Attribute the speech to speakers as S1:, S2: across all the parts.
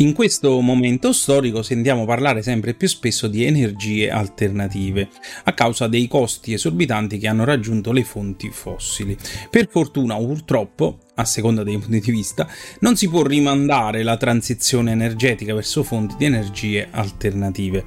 S1: In questo momento storico sentiamo parlare sempre più spesso di energie alternative, a causa dei costi esorbitanti che hanno raggiunto le fonti fossili. Per fortuna o purtroppo a seconda dei punti di vista, non si può rimandare la transizione energetica verso fonti di energie alternative.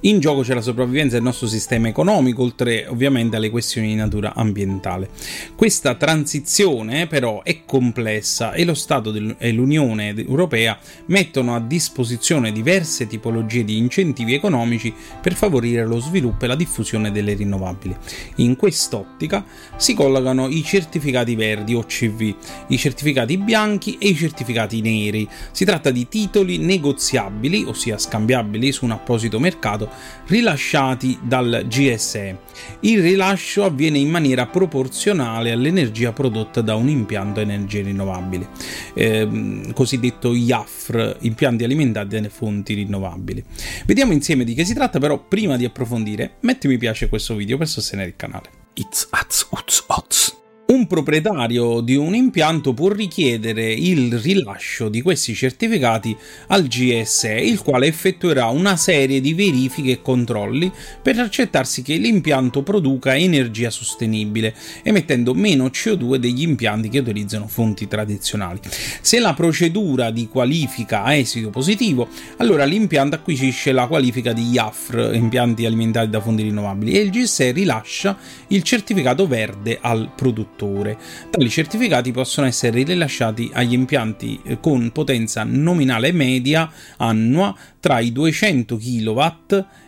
S1: In gioco c'è la sopravvivenza del nostro sistema economico, oltre ovviamente alle questioni di natura ambientale. Questa transizione però è complessa e lo Stato e l'Unione Europea mettono a disposizione diverse tipologie di incentivi economici per favorire lo sviluppo e la diffusione delle rinnovabili. In quest'ottica si collocano i certificati verdi o CV, i certificati bianchi e i certificati neri. Si tratta di titoli negoziabili, ossia scambiabili su un apposito mercato, rilasciati dal GSE. Il rilascio avviene in maniera proporzionale all'energia prodotta da un impianto a energie rinnovabili, eh, cosiddetto IAFR, impianti alimentati dalle fonti rinnovabili. Vediamo insieme di che si tratta, però prima di approfondire, metti mi piace a questo video per sostenere il canale. It's uz, oz. Un proprietario di un impianto può richiedere il rilascio di questi certificati al GSE, il quale effettuerà una serie di verifiche e controlli per accertarsi che l'impianto produca energia sostenibile, emettendo meno CO2 degli impianti che utilizzano fonti tradizionali. Se la procedura di qualifica ha esito positivo, allora l'impianto acquisisce la qualifica di IAFR, impianti alimentati da fonti rinnovabili, e il GSE rilascia il certificato verde al produttore produttore. Tali certificati possono essere rilasciati agli impianti eh, con potenza nominale media annua tra i 200 kW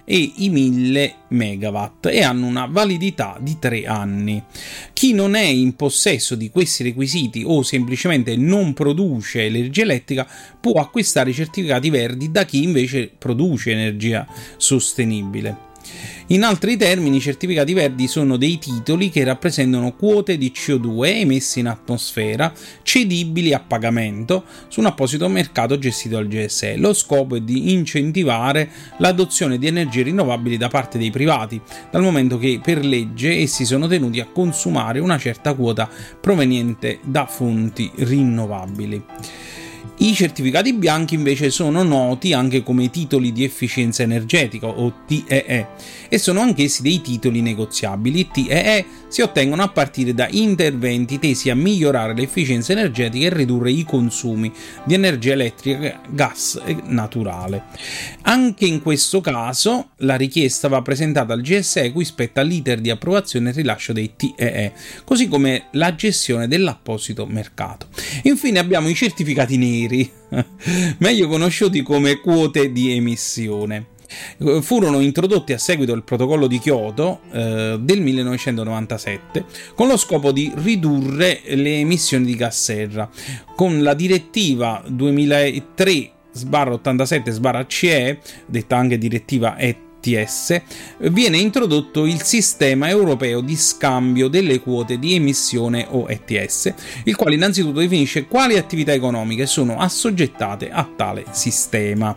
S1: e i 1000 MW e hanno una validità di 3 anni. Chi non è in possesso di questi requisiti o semplicemente non produce energia elettrica può acquistare i certificati verdi da chi invece produce energia sostenibile. In altri termini, i certificati verdi sono dei titoli che rappresentano quote di CO2 emessi in atmosfera cedibili a pagamento su un apposito mercato gestito dal GSE. Lo scopo è di incentivare l'adozione di energie rinnovabili da parte dei privati, dal momento che per legge essi sono tenuti a consumare una certa quota proveniente da fonti rinnovabili. I certificati bianchi invece sono noti anche come titoli di efficienza energetica o TEE e sono anch'essi dei titoli negoziabili. TEE si ottengono a partire da interventi tesi a migliorare l'efficienza energetica e ridurre i consumi di energia elettrica, gas e naturale. Anche in questo caso la richiesta va presentata al GSE cui spetta l'iter di approvazione e rilascio dei TEE, così come la gestione dell'apposito mercato. Infine abbiamo i certificati neri neri, meglio conosciuti come quote di emissione. Furono introdotti a seguito del protocollo di Kyoto eh, del 1997 con lo scopo di ridurre le emissioni di gas serra. Con la direttiva 2003 87 CE, detta anche direttiva ET ETS, viene introdotto il sistema europeo di scambio delle quote di emissione o ETS, il quale innanzitutto definisce quali attività economiche sono assoggettate a tale sistema.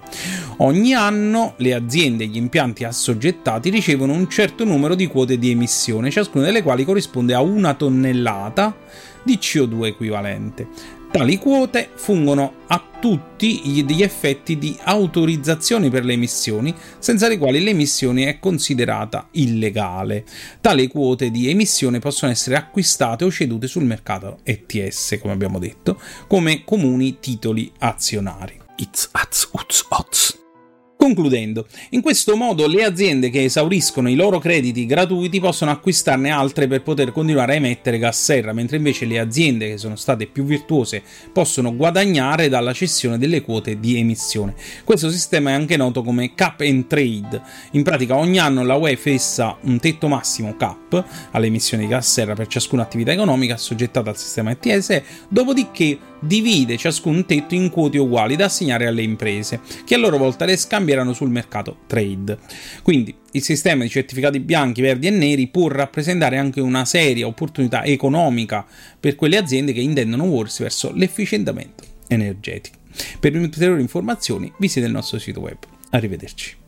S1: Ogni anno le aziende e gli impianti assoggettati ricevono un certo numero di quote di emissione, ciascuna delle quali corrisponde a una tonnellata di CO2 equivalente. Tali quote fungono a tutti gli effetti di autorizzazioni per le emissioni, senza le quali l'emissione è considerata illegale. Tali quote di emissione possono essere acquistate o cedute sul mercato ETS, come abbiamo detto, come comuni titoli azionari. It's az, uz, oz. Concludendo, in questo modo le aziende che esauriscono i loro crediti gratuiti possono acquistarne altre per poter continuare a emettere gas serra, mentre invece le aziende che sono state più virtuose possono guadagnare dalla cessione delle quote di emissione. Questo sistema è anche noto come cap and trade. In pratica ogni anno la UE fissa un tetto massimo cap alle emissioni di gas serra per ciascuna attività economica assoggettata al sistema ETS, dopodiché divide ciascun tetto in quote uguali da assegnare alle imprese, che a loro volta le scambieranno sul mercato trade. Quindi il sistema di certificati bianchi, verdi e neri può rappresentare anche una seria opportunità economica per quelle aziende che intendono muoversi verso l'efficientamento energetico. Per ulteriori informazioni visita il nostro sito web. Arrivederci.